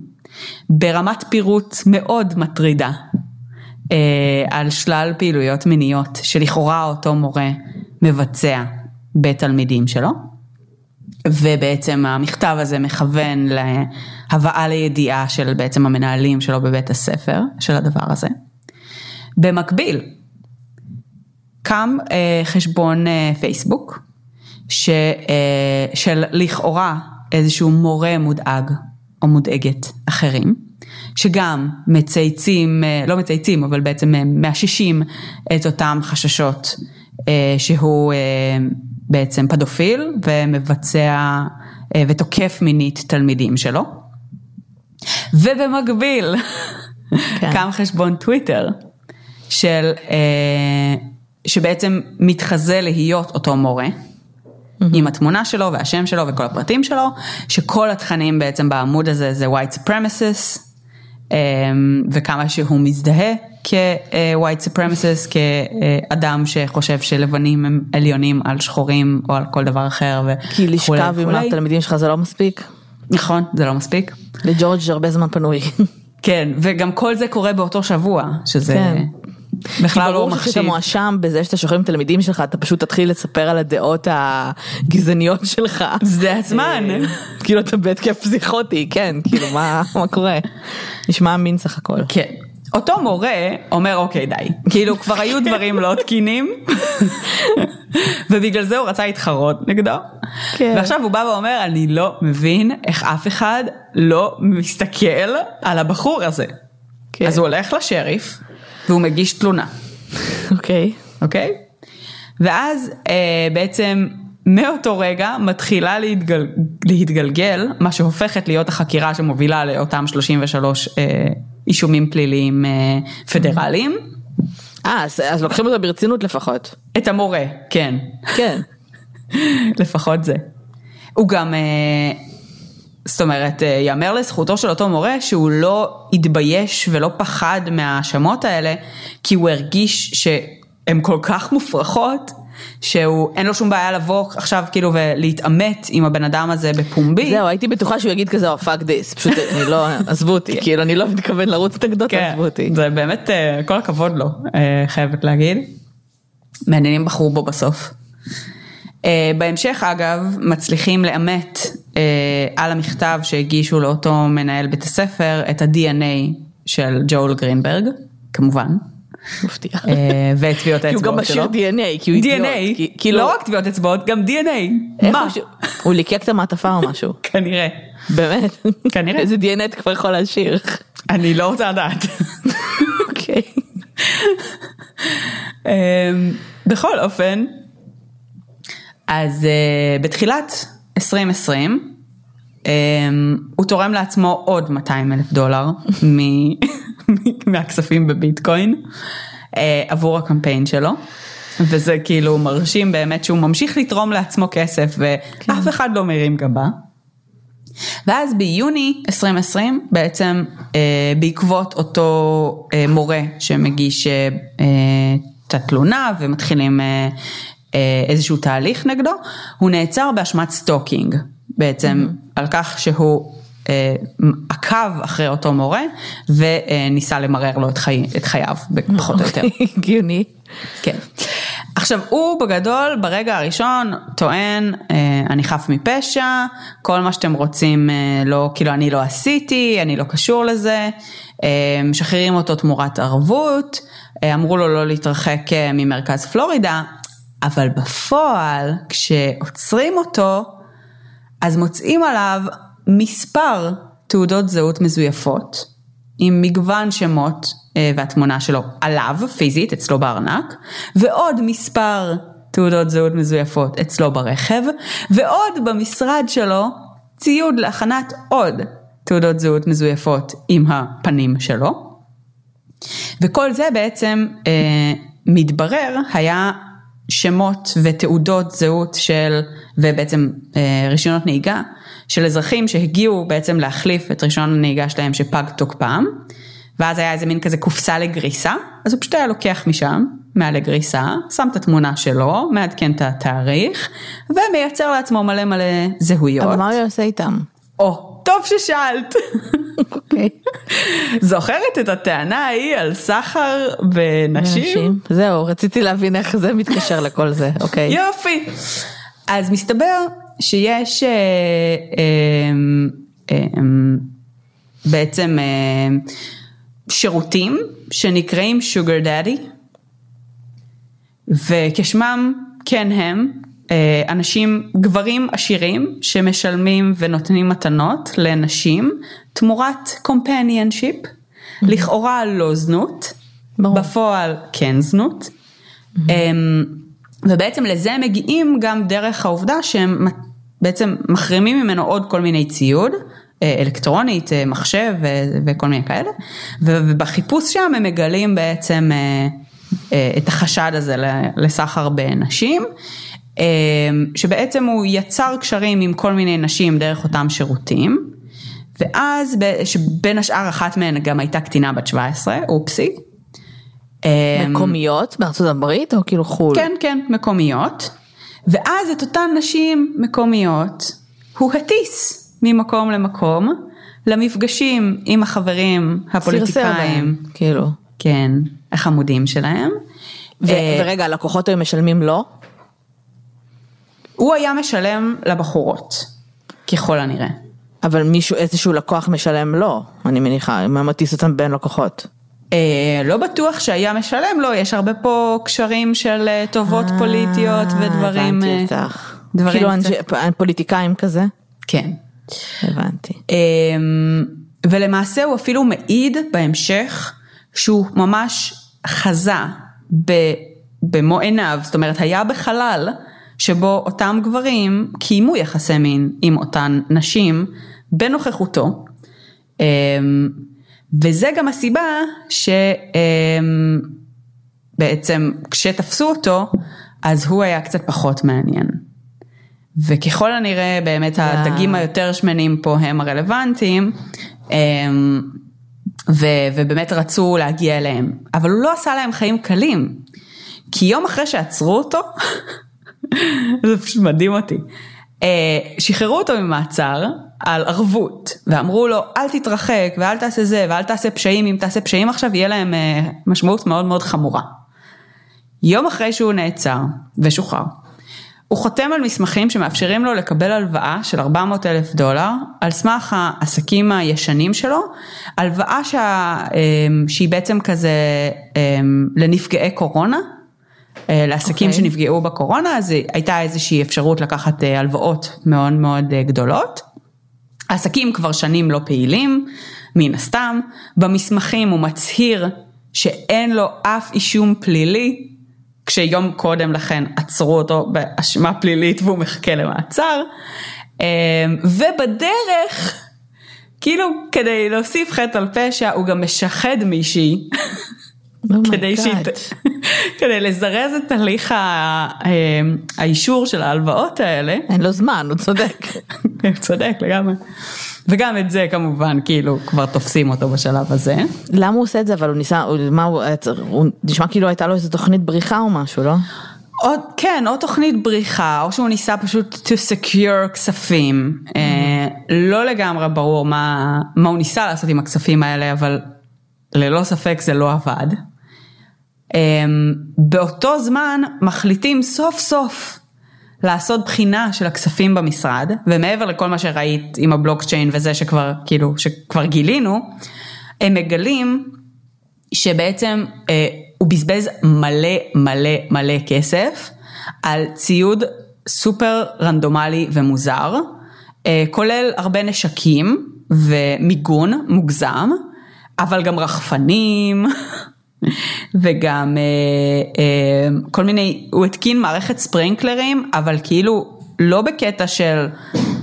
ברמת פירוט מאוד מטרידה. אה, על שלל פעילויות מיניות שלכאורה אותו מורה מבצע בתלמידים שלו. ובעצם המכתב הזה מכוון להבאה לידיעה של בעצם המנהלים שלו בבית הספר, של הדבר הזה. במקביל, קם אה, חשבון אה, פייסבוק, ש, אה, של לכאורה איזשהו מורה מודאג או מודאגת אחרים, שגם מצייצים, אה, לא מצייצים, אבל בעצם אה, מאששים את אותם חששות אה, שהוא בעצם פדופיל ומבצע ותוקף מינית תלמידים שלו. ובמקביל כן. קם חשבון טוויטר של, שבעצם מתחזה להיות אותו מורה. עם התמונה שלו והשם שלו וכל הפרטים שלו, שכל התכנים בעצם בעמוד הזה זה white supremacist, וכמה שהוא מזדהה כ-white supremacist, כאדם שחושב שלבנים הם עליונים על שחורים או על כל דבר אחר. כי וכולי לשכב עם. התלמידים שלך זה לא מספיק? נכון, זה לא מספיק. לג'ורג' הרבה זמן פנוי. כן, וגם כל זה קורה באותו שבוע, שזה כן. בכלל לא ברור שכשאתה מחשיב. מואשם בזה שאתה שוכב עם תלמידים שלך אתה פשוט תתחיל לספר על הדעות הגזעניות שלך. זה הזמן. אה, כאילו אתה בהתקף פסיכוטי, כן, כאילו מה מה קורה? נשמע אמין סך הכל. כן. אותו מורה אומר אוקיי די, כאילו כבר היו דברים לא תקינים ובגלל זה הוא רצה להתחרות נגדו כן. ועכשיו הוא בא ואומר אני לא מבין איך אף אחד לא מסתכל על הבחור הזה. כן. אז הוא הולך לשריף והוא מגיש תלונה. אוקיי. אוקיי? ואז אה, בעצם מאותו רגע מתחילה להתגל, להתגלגל מה שהופכת להיות החקירה שמובילה לאותם 33 אה, אישומים פליליים אה, פדרליים. אה, אז- אז לוקחים אותו ברצינות לפחות. את המורה, כן, כן. [LAUGHS] לפחות זה. הוא גם, אה, זאת אומרת, אה, יאמר לזכותו של אותו מורה שהוא לא התבייש ולא פחד מההאשמות האלה, כי הוא הרגיש שהן כל כך מופרכות, שהוא אין לו שום בעיה לבוא עכשיו כאילו ולהתעמת עם הבן אדם הזה בפומבי. זהו, הייתי בטוחה שהוא יגיד כזה, או fuck this, פשוט אני לא, עזבו אותי, כאילו אני לא מתכוון לרוץ נגדו, כן, תעזבו אותי. זה באמת אה, כל הכבוד לו, אה, חייבת להגיד. מעניינים בחרו בו בסוף. אה, בהמשך אגב, מצליחים לאמת אה, על המכתב שהגישו לאותו מנהל בית הספר את ה-DNA של ג'ול גרינברג, כמובן. מפתיע. אה, ואת טביעות כי הוא גם האצבעות שלו. משאיר DNA, כי הוא אידיוט. DNA, כי- כאילו, לא רק טביעות אצבעות, גם DNA. מה? הוא ליקק את המעטפה או משהו, [LAUGHS] כנראה. באמת. כנראה. איזה DNA אתה כבר יכול להשאיר. אני לא רוצה לדעת. [LAUGHS] אוקיי. אמ, בכל אופן, אז אה, בתחילת 2020, אמ, הוא תורם לעצמו עוד 200 אלף דולר מ- [LAUGHS] מהכספים בביטקוין אה, עבור הקמפיין שלו. וזה כאילו מרשים באמת שהוא ממשיך לתרום לעצמו כסף ואף אחד לא מרים גבה. ואז ביוני 2020 בעצם אה, בעקבות אותו אה, מורה שמגיש אה, אה, את התלונה ומתחילים אה, איזשהו תהליך נגדו, הוא נעצר באשמת stalking בעצם mm-hmm. על כך שהוא אה, עקב אחרי אותו מורה וניסה למרר לו את, חי, את חייו פחות או יותר. הגיוני. כן. עכשיו הוא בגדול ברגע הראשון טוען אה, אני חף מפשע, כל מה שאתם רוצים אה, לא, כאילו אני לא עשיתי, אני לא קשור לזה, אה, משחררים אותו תמורת ערבות, אה, אמרו לו לא להתרחק אה, ממרכז פלורידה, אבל בפועל כשעוצרים אותו אז מוצאים עליו מספר תעודות זהות מזויפות עם מגוון שמות אה, והתמונה שלו עליו פיזית אצלו בארנק ועוד מספר תעודות זהות מזויפות אצלו ברכב ועוד במשרד שלו ציוד להכנת עוד תעודות זהות מזויפות עם הפנים שלו. וכל זה בעצם אה, מתברר היה שמות ותעודות זהות של, ובעצם אה, רישיונות נהיגה של אזרחים שהגיעו בעצם להחליף את רישיון הנהיגה שלהם שפג תוקפם, ואז היה איזה מין כזה קופסה לגריסה, אז הוא פשוט היה לוקח משם, מעל לגריסה, שם את התמונה שלו, מעדכן את התאריך, ומייצר לעצמו מלא מלא זהויות. אבל מה הוא עושה איתם? או, טוב ששאלת. אוקיי. זוכרת את הטענה ההיא על סחר בנשים? זהו, רציתי להבין איך זה מתקשר לכל זה, אוקיי. יופי. אז מסתבר שיש אה, אה, אה, בעצם אה, שירותים שנקראים sugar daddy וכשמם כן הם אנשים גברים עשירים שמשלמים ונותנים מתנות לנשים תמורת companionship לכאורה לא זנות ברור. בפועל כן זנות. אמ, ובעצם לזה הם מגיעים גם דרך העובדה שהם בעצם מחרימים ממנו עוד כל מיני ציוד, אה, אלקטרונית, אה, מחשב וכל מיני כאלה, ובחיפוש שם הם מגלים בעצם אה, אה, את החשד הזה לסחר בנשים, אה, שבעצם הוא יצר קשרים עם כל מיני נשים דרך אותם שירותים. ואז שבין השאר אחת מהן גם הייתה קטינה בת 17, אופסי. אה, מקומיות בארצות הברית או כאילו חו"ל? כן, כן, מקומיות. ואז את אותן נשים מקומיות הוא הטיס ממקום למקום למפגשים עם החברים הפוליטיקאים, כאילו. כן, החמודים שלהם. ו- אה, ורגע, הלקוחות היו משלמים לו? הוא היה משלם לבחורות, ככל הנראה. אבל מישהו, איזשהו לקוח משלם לו, אני מניחה, אם הוא מטיס אותם בין לקוחות. אה, לא בטוח שהיה משלם לו, יש הרבה פה קשרים של אה, טובות פוליטיות ודברים. אה, הבנתי אותך. דברים כאילו אנשי- פוליטיקאים כזה? כן. הבנתי. אמ, ולמעשה הוא אפילו מעיד בהמשך שהוא ממש חזה ב- במו עיניו, זאת אומרת היה בחלל שבו אותם גברים קיימו יחסי מין עם אותן נשים בנוכחותו. אמ, וזה גם הסיבה שבעצם כשתפסו אותו אז הוא היה קצת פחות מעניין. וככל הנראה באמת הדגים היותר שמנים פה הם הרלוונטיים, אמ, ו, ובאמת רצו להגיע אליהם, אבל הוא לא עשה להם חיים קלים, כי יום אחרי שעצרו אותו, [LAUGHS] זה פשוט מדהים אותי, אה, שחררו אותו ממעצר על ערבות, ואמרו לו אל תתרחק ואל תעשה זה ואל תעשה פשעים, אם תעשה פשעים עכשיו יהיה להם אה, משמעות מאוד מאוד חמורה. יום אחרי שהוא נעצר ושוחרר, הוא חותם על מסמכים שמאפשרים לו לקבל הלוואה של 400 אלף דולר על סמך העסקים הישנים שלו, הלוואה שה, אמ, שהיא בעצם כזה לנפגעי קורונה, אה, לעסקים okay. אוקיי. שנפגעו בקורונה, אז הייתה איזושהי אפשרות לקחת אה, הלוואות מאוד מאוד אה, גדולות. העסקים כבר שנים לא פעילים, מן הסתם, במסמכים הוא מצהיר שאין לו אף אישום פלילי כשיום קודם לכן עצרו אותו באשמה פלילית והוא מחכה למעצר. ובדרך, כאילו כדי להוסיף חטא על פשע, הוא גם משחד מישהי. Oh כדי, שהיא, כדי לזרז את הליך אמ, האישור של ההלוואות האלה. אין לו זמן, הוא צודק. [LAUGHS] הוא צודק לגמרי. וגם את זה כמובן כאילו כבר תופסים אותו בשלב הזה. למה הוא עושה את זה אבל הוא ניסה, הוא, מה הוא, הוא נשמע כאילו הייתה לו איזה תוכנית בריחה או משהו לא? או, כן, או תוכנית בריחה, או שהוא ניסה פשוט to secure כספים. Mm-hmm. אה, לא לגמרי ברור מה, מה הוא ניסה לעשות עם הכספים האלה, אבל ללא ספק זה לא עבד. אה, באותו זמן מחליטים סוף סוף לעשות בחינה של הכספים במשרד, ומעבר לכל מה שראית עם הבלוקצ'יין וזה שכבר, כאילו, שכבר גילינו, הם מגלים שבעצם אה, הוא בזבז מלא מלא מלא כסף על ציוד סופר רנדומלי ומוזר, אה, כולל הרבה נשקים ומיגון מוגזם, אבל גם רחפנים. [LAUGHS] וגם אה, אה, כל מיני, הוא התקין מערכת ספרינקלרים, אבל כאילו לא בקטע של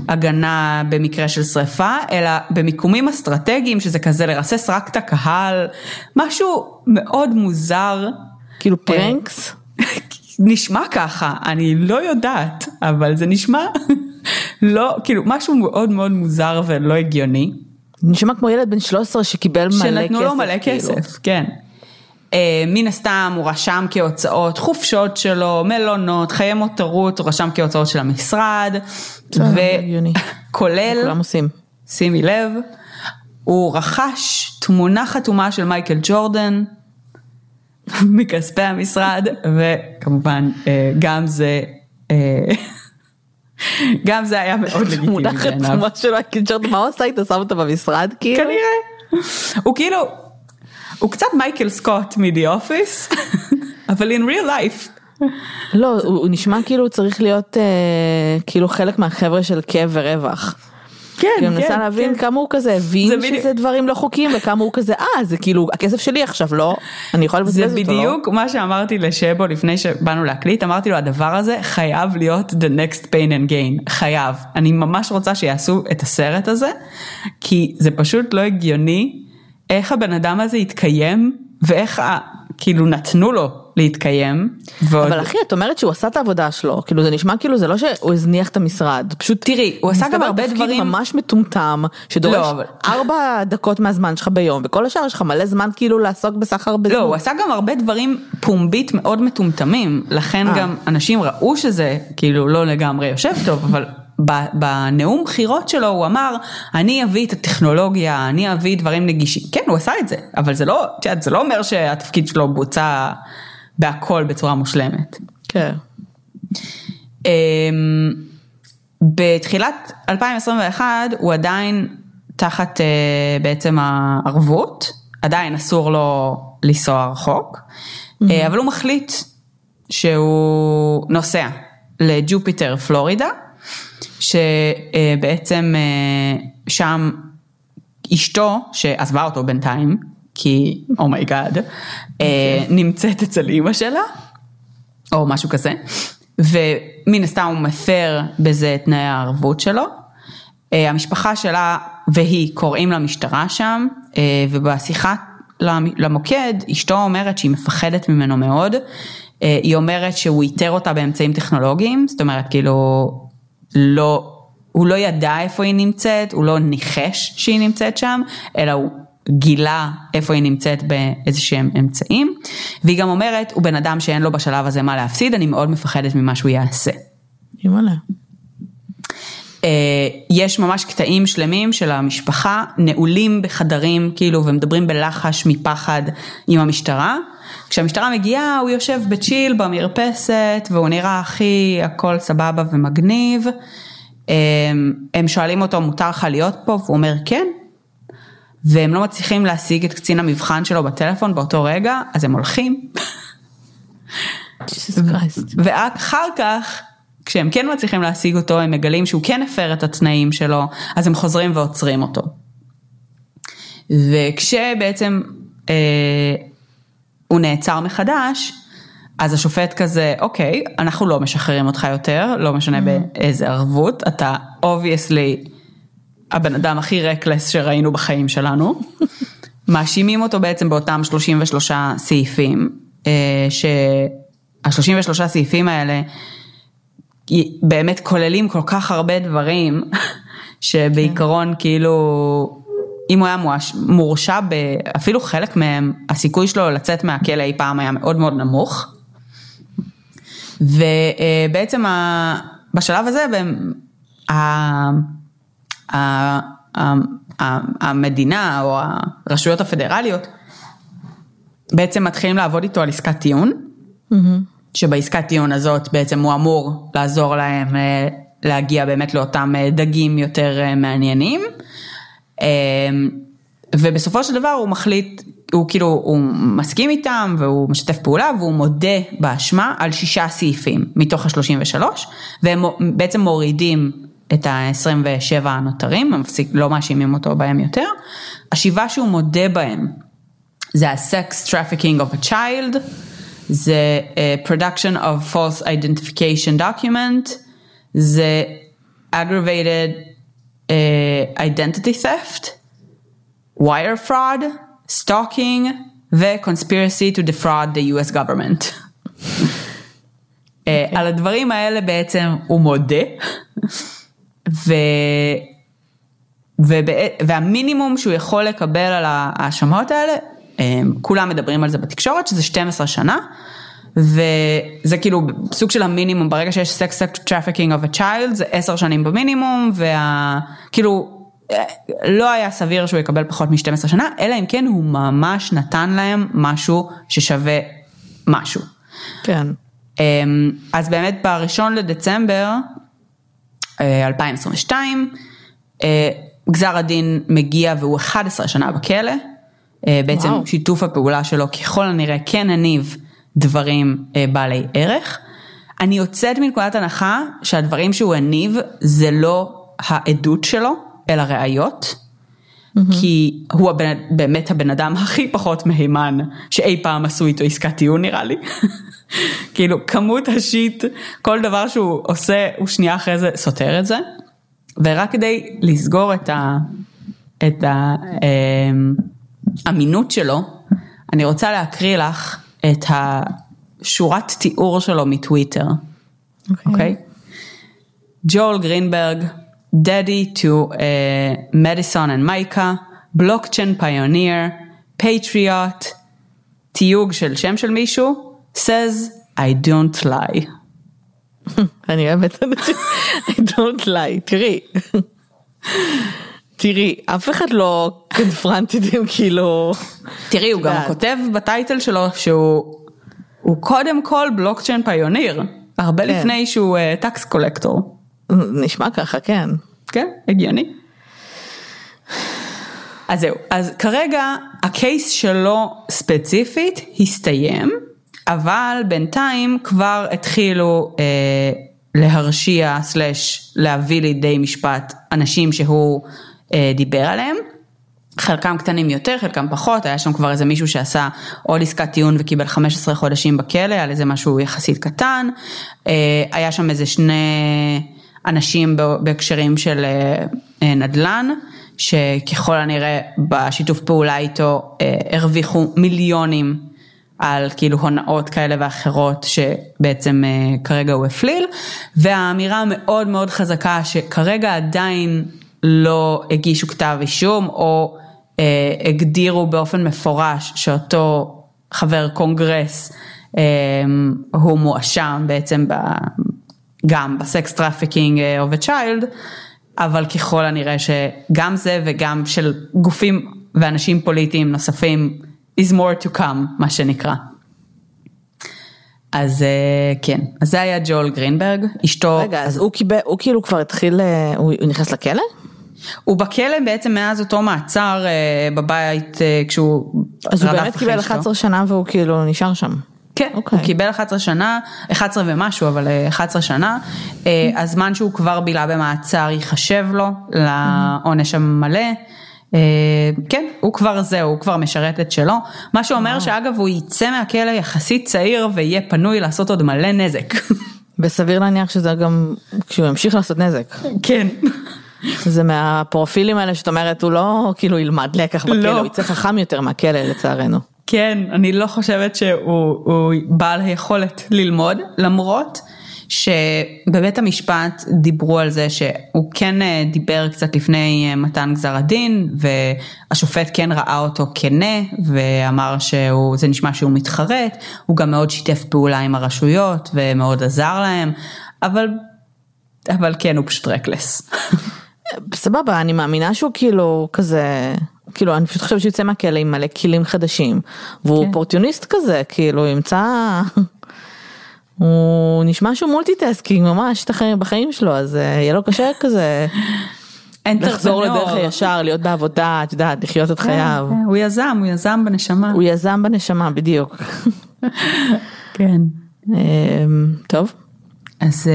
הגנה במקרה של שריפה, אלא במיקומים אסטרטגיים שזה כזה לרסס רק את הקהל, משהו מאוד מוזר. כאילו פרנקס? [LAUGHS] נשמע ככה, אני לא יודעת, אבל זה נשמע [LAUGHS] לא, כאילו משהו מאוד מאוד מוזר ולא הגיוני. נשמע כמו ילד בן 13 שקיבל מלא כסף. שנתנו לו מלא כאילו. כסף, כן. אה, מן הסתם הוא רשם כהוצאות חופשות שלו, מלונות, חיי מותרות, הוא רשם כהוצאות של המשרד, וכולל, כולם עושים, שימי לב, הוא רכש תמונה חתומה של מייקל ג'ורדן [LAUGHS] מכספי המשרד, וכמובן אה, גם זה, אה, [LAUGHS] גם זה היה מאוד לגיטימי בעיניו. תמונה חתומה של מייקל ג'ורדן, מה הוא עשה איתה? שם אותה במשרד כאילו? כנראה. הוא כאילו, הוא קצת מייקל סקוט מ"די אופיס", [LAUGHS] אבל in real life. לא, הוא נשמע כאילו צריך להיות אה, כאילו חלק מהחבר'ה של כאב ורווח. כן, כן, כן. אני מנסה להבין כן. כמה הוא כזה הבין זה שזה בדיוק- דברים לא חוקיים וכמה הוא כזה אה זה כאילו הכסף שלי עכשיו לא אני יכולה זה לבזבז אותו לא? בדיוק מה שאמרתי לשבו לפני שבאנו להקליט, אמרתי לו הדבר הזה חייב להיות the next pain and gain, חייב. אני ממש רוצה שיעשו את הסרט הזה, כי זה פשוט לא הגיוני איך הבן אדם הזה התקיים ואיך ה- כאילו נתנו לו להתקיים. ועוד... אבל אחי את אומרת שהוא עשה את העבודה שלו כאילו זה נשמע כאילו זה לא שהוא הזניח את המשרד פשוט תראי, הוא עשה גם הרבה דברים- ממש מטומטם שדורש לא, אבל- ארבע דקות מהזמן שלך ביום וכל השאר יש לך מלא זמן כאילו לעסוק בסחר בזנות. לא, הוא עשה גם הרבה דברים פומבית מאוד מטומטמים, לכן אה. גם אנשים ראו שזה כאילו לא לגמרי יושב טוב, אבל בנאום בחירות שלו הוא אמר, אני אביא את הטכנולוגיה, אני אביא דברים נגישים. כן, הוא עשה את זה, אבל זה לא, את יודעת, זה לא אומר שהתפקיד שלו בוצע בהכל בצורה מושלמת. כן. אמ, בתחילת 2021 הוא עדיין תחת אה, בעצם הערבות, עדיין אסור לו לנסוע רחוק, אה, אבל הוא מחליט שהוא נוסע לג'ופיטר פלורידה, שבעצם אה, שם אשתו שעזבה אותו בינתיים, כי oh my god, נמצאת אצל אימא שלה. או משהו כזה, ומן הסתם הוא מפר בזה את תנאי הערבות שלו. אה, המשפחה שלה והיא קוראים למשטרה שם, אה, ובשיחה למ- למוקד, אשתו אומרת שהיא מפחדת ממנו מאוד, אה, היא אומרת שהוא איתר אותה באמצעים טכנולוגיים, זאת אומרת כאילו, לא, הוא לא ידע איפה היא נמצאת, הוא לא ניחש שהיא נמצאת שם, אלא הוא גילה איפה היא נמצאת באיזה שהם אמצעים, והיא גם אומרת, הוא בן אדם שאין לו בשלב הזה מה להפסיד, אני מאוד מפחדת ממה שהוא יעשה. אימא'לה. אה, יש ממש קטעים שלמים של המשפחה נעולים בחדרים כאילו ומדברים בלחש מפחד עם המשטרה. כשהמשטרה מגיעה הוא יושב בצ'יל במרפסת והוא נראה הכי הכל סבבה ומגניב. אה, הם שואלים אותו מותר לך להיות פה והוא אומר כן. והם לא מצליחים להשיג את קצין המבחן שלו בטלפון באותו רגע אז הם הולכים. ורק אחר כך כשהם כן מצליחים להשיג אותו, הם מגלים שהוא כן הפר את התנאים שלו, אז הם חוזרים ועוצרים אותו. וכשבעצם אה, הוא נעצר מחדש, אז השופט כזה, אוקיי, אנחנו לא משחררים אותך יותר, לא משנה mm. באיזה ערבות, אתה obviously הבן אדם הכי reckless שראינו בחיים שלנו. [LAUGHS] מאשימים אותו בעצם באותם 33 סעיפים, אה, שה-33 סעיפים האלה, באמת כוללים כל כך הרבה דברים, [LAUGHS] שבעיקרון כאילו, אם הוא היה מורשע אפילו חלק מהם, הסיכוי שלו לצאת מהכלא אי פעם היה מאוד מאוד נמוך. ובעצם בשלב הזה, המדינה או הרשויות הפדרליות בעצם מתחילים לעבוד איתו על עסקת טיעון. Mm-hmm. שבעסקת טיעון הזאת בעצם הוא אמור לעזור להם אה, להגיע באמת לאותם אה, דגים יותר אה, מעניינים. ובסופו של דבר הוא מחליט, הוא כאילו, הוא מסכים איתם והוא משתף פעולה והוא מודה באשמה על שישה סעיפים מתוך ה-33 והם בעצם מורידים את ה-27 הנותרים, הם לא מאשימים אותו בהם יותר. השבעה שהוא מודה בהם זה ה-sex trafficking of a child. זה uh, production of false identification document, זה aggravated identity theft, wire fraud, stalking ו-conspiracy to defraud the US government. uh, על הדברים האלה בעצם הוא מודה, ו... והמינימום שהוא יכול לקבל על ההאשמות האלה אמ, כולם מדברים על זה בתקשורת, שזה 12 שנה, וזה כאילו סוג של המינימום, ברגע שיש sex trafficking of a child, זה 10 שנים במינימום, וכאילו, לא היה סביר שהוא יקבל פחות מ-12 שנה, אלא אם כן הוא ממש נתן להם משהו ששווה משהו. כן. אמ, אז באמת בראשון לדצמבר 2022, אה, אה, גזר הדין מגיע והוא 11 שנה בכלא. אה, בעצם וואו. שיתוף הפעולה שלו ככל הנראה כן הניב דברים אה, בעלי ערך. אני יוצאת מנקודת הנחה שהדברים שהוא הניב זה לא העדות שלו, אלא ראיות. Mm-hmm. כי הוא הבן, באמת הבן אדם הכי פחות מהימן שאי פעם עשו איתו עסקת טיעון נראה לי. [LAUGHS] כאילו כמות השיט, כל דבר שהוא עושה הוא שנייה אחרי זה סותר את זה. ורק כדי לסגור את ה... את ה אה, האמינות שלו, אני רוצה להקריא לך את השורת תיאור שלו מטוויטר, אוקיי? ג'ול גרינברג, Daddy to uh, Madison and מייקה, בלוקצ'יין פיוניר, Patriot, תיוג של שם של מישהו, says I don't lie. [LAUGHS] אני אוהבת אנשים, [LAUGHS] I don't lie, תראי. תראי, אף אחד לא קונפרנטד כאילו... תראי, הוא גם כותב בטייטל שלו שהוא קודם כל בלוקצ'יין פיוניר, הרבה כן. לפני שהוא טקס uh, קולקטור. נשמע ככה, כן. כן, הגיוני. אז זהו, אז כרגע הקייס שלו ספציפית הסתיים, אבל בינתיים כבר התחילו אה, להרשיע סלאש להביא לידי משפט אנשים שהוא אה, דיבר עליהם. חלקם קטנים יותר, חלקם פחות, היה שם כבר איזה מישהו שעשה עוד עסקת טיעון וקיבל 15 חודשים בכלא על איזה משהו יחסית קטן, אה, היה שם איזה שני אנשים בהקשרים של אה, נדל"ן, שככל הנראה בשיתוף פעולה איתו הרוויחו מיליונים על כאילו הונאות כאלה ואחרות שבעצם כרגע הוא הפליל, והאמירה המאוד מאוד חזקה שכרגע עדיין לא הגישו כתב אישום או uh, הגדירו באופן מפורש שאותו חבר קונגרס הוא מואשם בעצם ב, גם ב sex trafficking of a child, אבל ככל הנראה שגם זה וגם של גופים ואנשים פוליטיים נוספים is more to come מה שנקרא. אז כן, אז זה היה ג'ול גרינברג, אשתו. רגע, אז הוא כאילו כבר התחיל, הוא נכנס לכלא? הוא בכלא בעצם מאז אותו מעצר בבית כשהוא אז הוא באמת קיבל 11 שנה והוא כאילו נשאר שם. כן, okay. הוא קיבל 11 שנה, 11 ומשהו, אבל 11 שנה, mm-hmm. הזמן שהוא כבר בילה במעצר ייחשב לו לעונש המלא. כן, הוא כבר זהו, הוא כבר משרת את שלו, מה שאומר שאגב הוא יצא מהכלא יחסית צעיר ויהיה פנוי לעשות עוד מלא נזק. וסביר להניח שזה גם כשהוא ימשיך לעשות נזק. כן. זה מהפרופילים האלה שאת אומרת הוא לא כאילו ילמד לקח בכלא, לא. הוא יצא חכם יותר מהכלא לצערנו. כן, אני לא חושבת שהוא בעל היכולת ללמוד, למרות שבבית המשפט דיברו על זה שהוא כן דיבר קצת לפני מתן גזר הדין והשופט כן ראה אותו כנה ואמר שזה נשמע שהוא מתחרט, הוא גם מאוד שיתף פעולה עם הרשויות ומאוד עזר להם, אבל, אבל כן הוא פשוט reckless. [LAUGHS] סבבה, אני מאמינה שהוא כאילו כזה, כאילו אני פשוט חושבת שהוא יוצא מהכלא עם מלא כלים חדשים, והוא כן. אופורטוניסט כזה, כאילו ימצא, [LAUGHS] הוא נשמע שהוא multitasking ממש בחיים שלו, אז יהיה לו קשה [LAUGHS] כזה. לחזור לדרך הישר, להיות בעבודה, את יודעת, לחיות את חייו. הוא יזם, הוא יזם בנשמה. הוא יזם בנשמה, בדיוק. [LAUGHS] כן. טוב. אז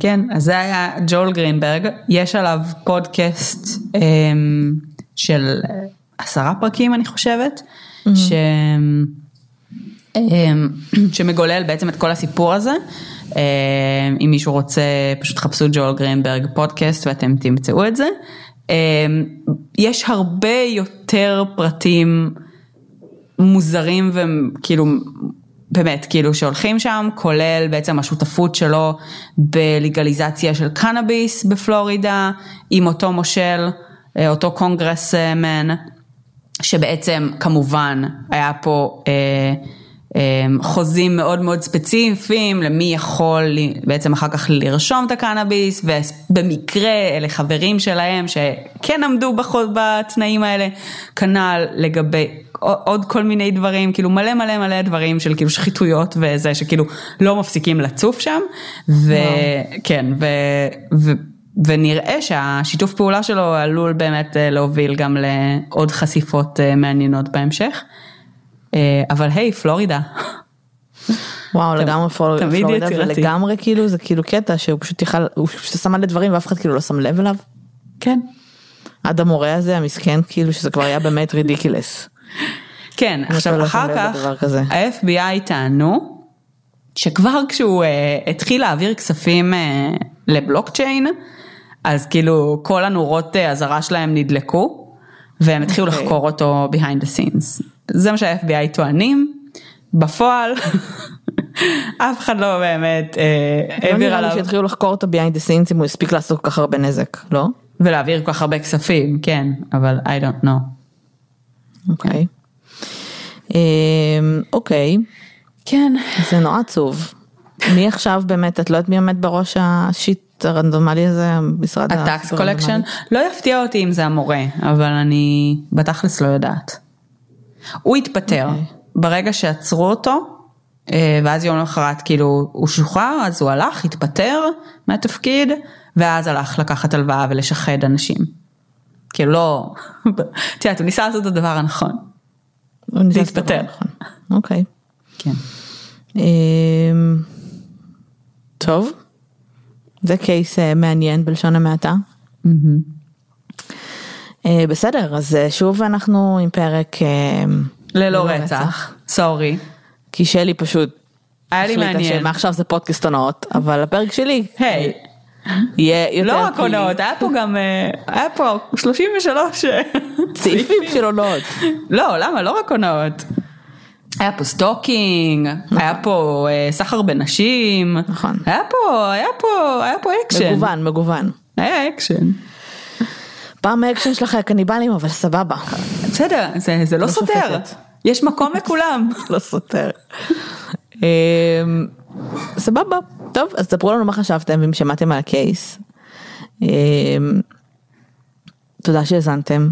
כן, אז זה היה ג'ול גרינברג, יש עליו פודקאסט של עשרה פרקים אני חושבת, mm-hmm. ש... [CLEARS THROAT] שמגולל בעצם את כל הסיפור הזה. אם מישהו רוצה פשוט חפשו ג'ול גרינברג פודקאסט ואתם תמצאו את זה. יש הרבה יותר פרטים מוזרים וכאילו באמת, כאילו שהולכים שם, כולל בעצם השותפות שלו בלגליזציה של קנאביס בפלורידה, עם אותו מושל, אה, אותו קונגרסמן, שבעצם כמובן היה פה אה, אה, חוזים מאוד מאוד ספציפיים למי יכול בעצם אחר כך לרשום את הקנאביס, ובמקרה אלה חברים שלהם שכן עמדו בתנאים האלה, כנ"ל לגבי עוד כל מיני דברים, כאילו מלא מלא מלא דברים של כאילו שחיתויות וזה שכאילו לא מפסיקים לצוף שם, וכן, ו, ו, ונראה שהשיתוף פעולה שלו עלול באמת אה, להוביל גם לעוד חשיפות אה, מעניינות בהמשך, אה, אבל היי, פלורידה. וואו לגמרי פלורידה ולגמרי כאילו זה כאילו קטע שהוא פשוט יכל, הוא פשוט שם על הדברים ואף אחד כאילו לא שם לב אליו. כן. עד המורה הזה המסכן כאילו שזה כבר היה באמת רידיקילס. כן, עכשיו אחר כך ה-FBI טענו שכבר כשהוא uh, התחיל להעביר כספים uh, לבלוקצ'יין, אז כאילו כל הנורות אזהרה uh, שלהם נדלקו, והם התחילו okay. אוקיי. לחקור אותו behind the scenes. זה מה שה-FBI טוענים, בפועל [LAUGHS] אף אחד לא באמת העביר עליו. לא נראה לי שהתחילו לחקור אותו behind the scenes אם הוא הספיק לעשות כל כך הרבה נזק, לא? ולהעביר כל כך הרבה כספים, כן, אבל I don't know. אוקיי. אמ, אוקיי. כן. זה נורא עצוב. מי עכשיו באמת, את לא יודעת מי עומד בראש ה shit הרנדומלי הזה, משרד ה tax collection? לא יפתיע אותי אם זה המורה, אבל אני בתכלס לא יודעת. הוא התפטר, okay. ברגע שעצרו אותו, אה, ואז יום למחרת כאילו הוא שוחרר, אז הוא הלך, התפטר מהתפקיד, ואז הלך לקחת הלוואה ולשחד אנשים. כאילו לא, את יודעת, הוא ניסה לעשות את הדבר הנכון. להתפטר. נכון. אוקיי. כן. אמ, טוב, זה קייס אה, מעניין בלשון המעטה. אה, בסדר, אז אה, שוב אנחנו עם פרק... ללא רצח, sorry. כי שלי פשוט... היה לי מעניין. מעכשיו זה פודקאסט הונאות, אבל הפרק שלי... היי. יהיה יותר... לא רק הונאות, היה פה גם, היה פה 33 סעיפים של הונאות. לא, למה? לא רק הונאות. היה פה stalking, נכון. היה פה uh, סחר בנשים, נכון. היה פה, היה פה, היה פה אקשן. מגוון, מגוון. היה אקשן. פעם האקשן שלך היה קניבלים, אבל סבבה. בסדר, זה, זה לא, לא סותר. שופטת. יש מקום לכולם. [LAUGHS] לא סותר. אמ, סבבה, טוב, אז ספרו לנו מה חשבתם ואם שמעתם על ה case. אמ, תודה שהאזנתם.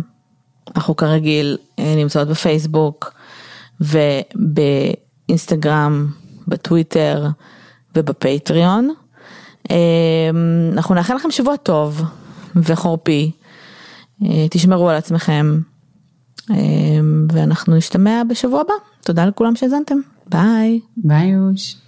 אנחנו כרגיל אה, נמצאות בפייסבוק ובאינסטגרם, בטוויטר ובפטריון. אמ, אנחנו נאחל לכם שבוע טוב וחורפי. אה, תשמרו על עצמכם. אמ, ואנחנו נשתמע בשבוע הבא. תודה לכולם שהאזנתם. ביי. ביי יוש.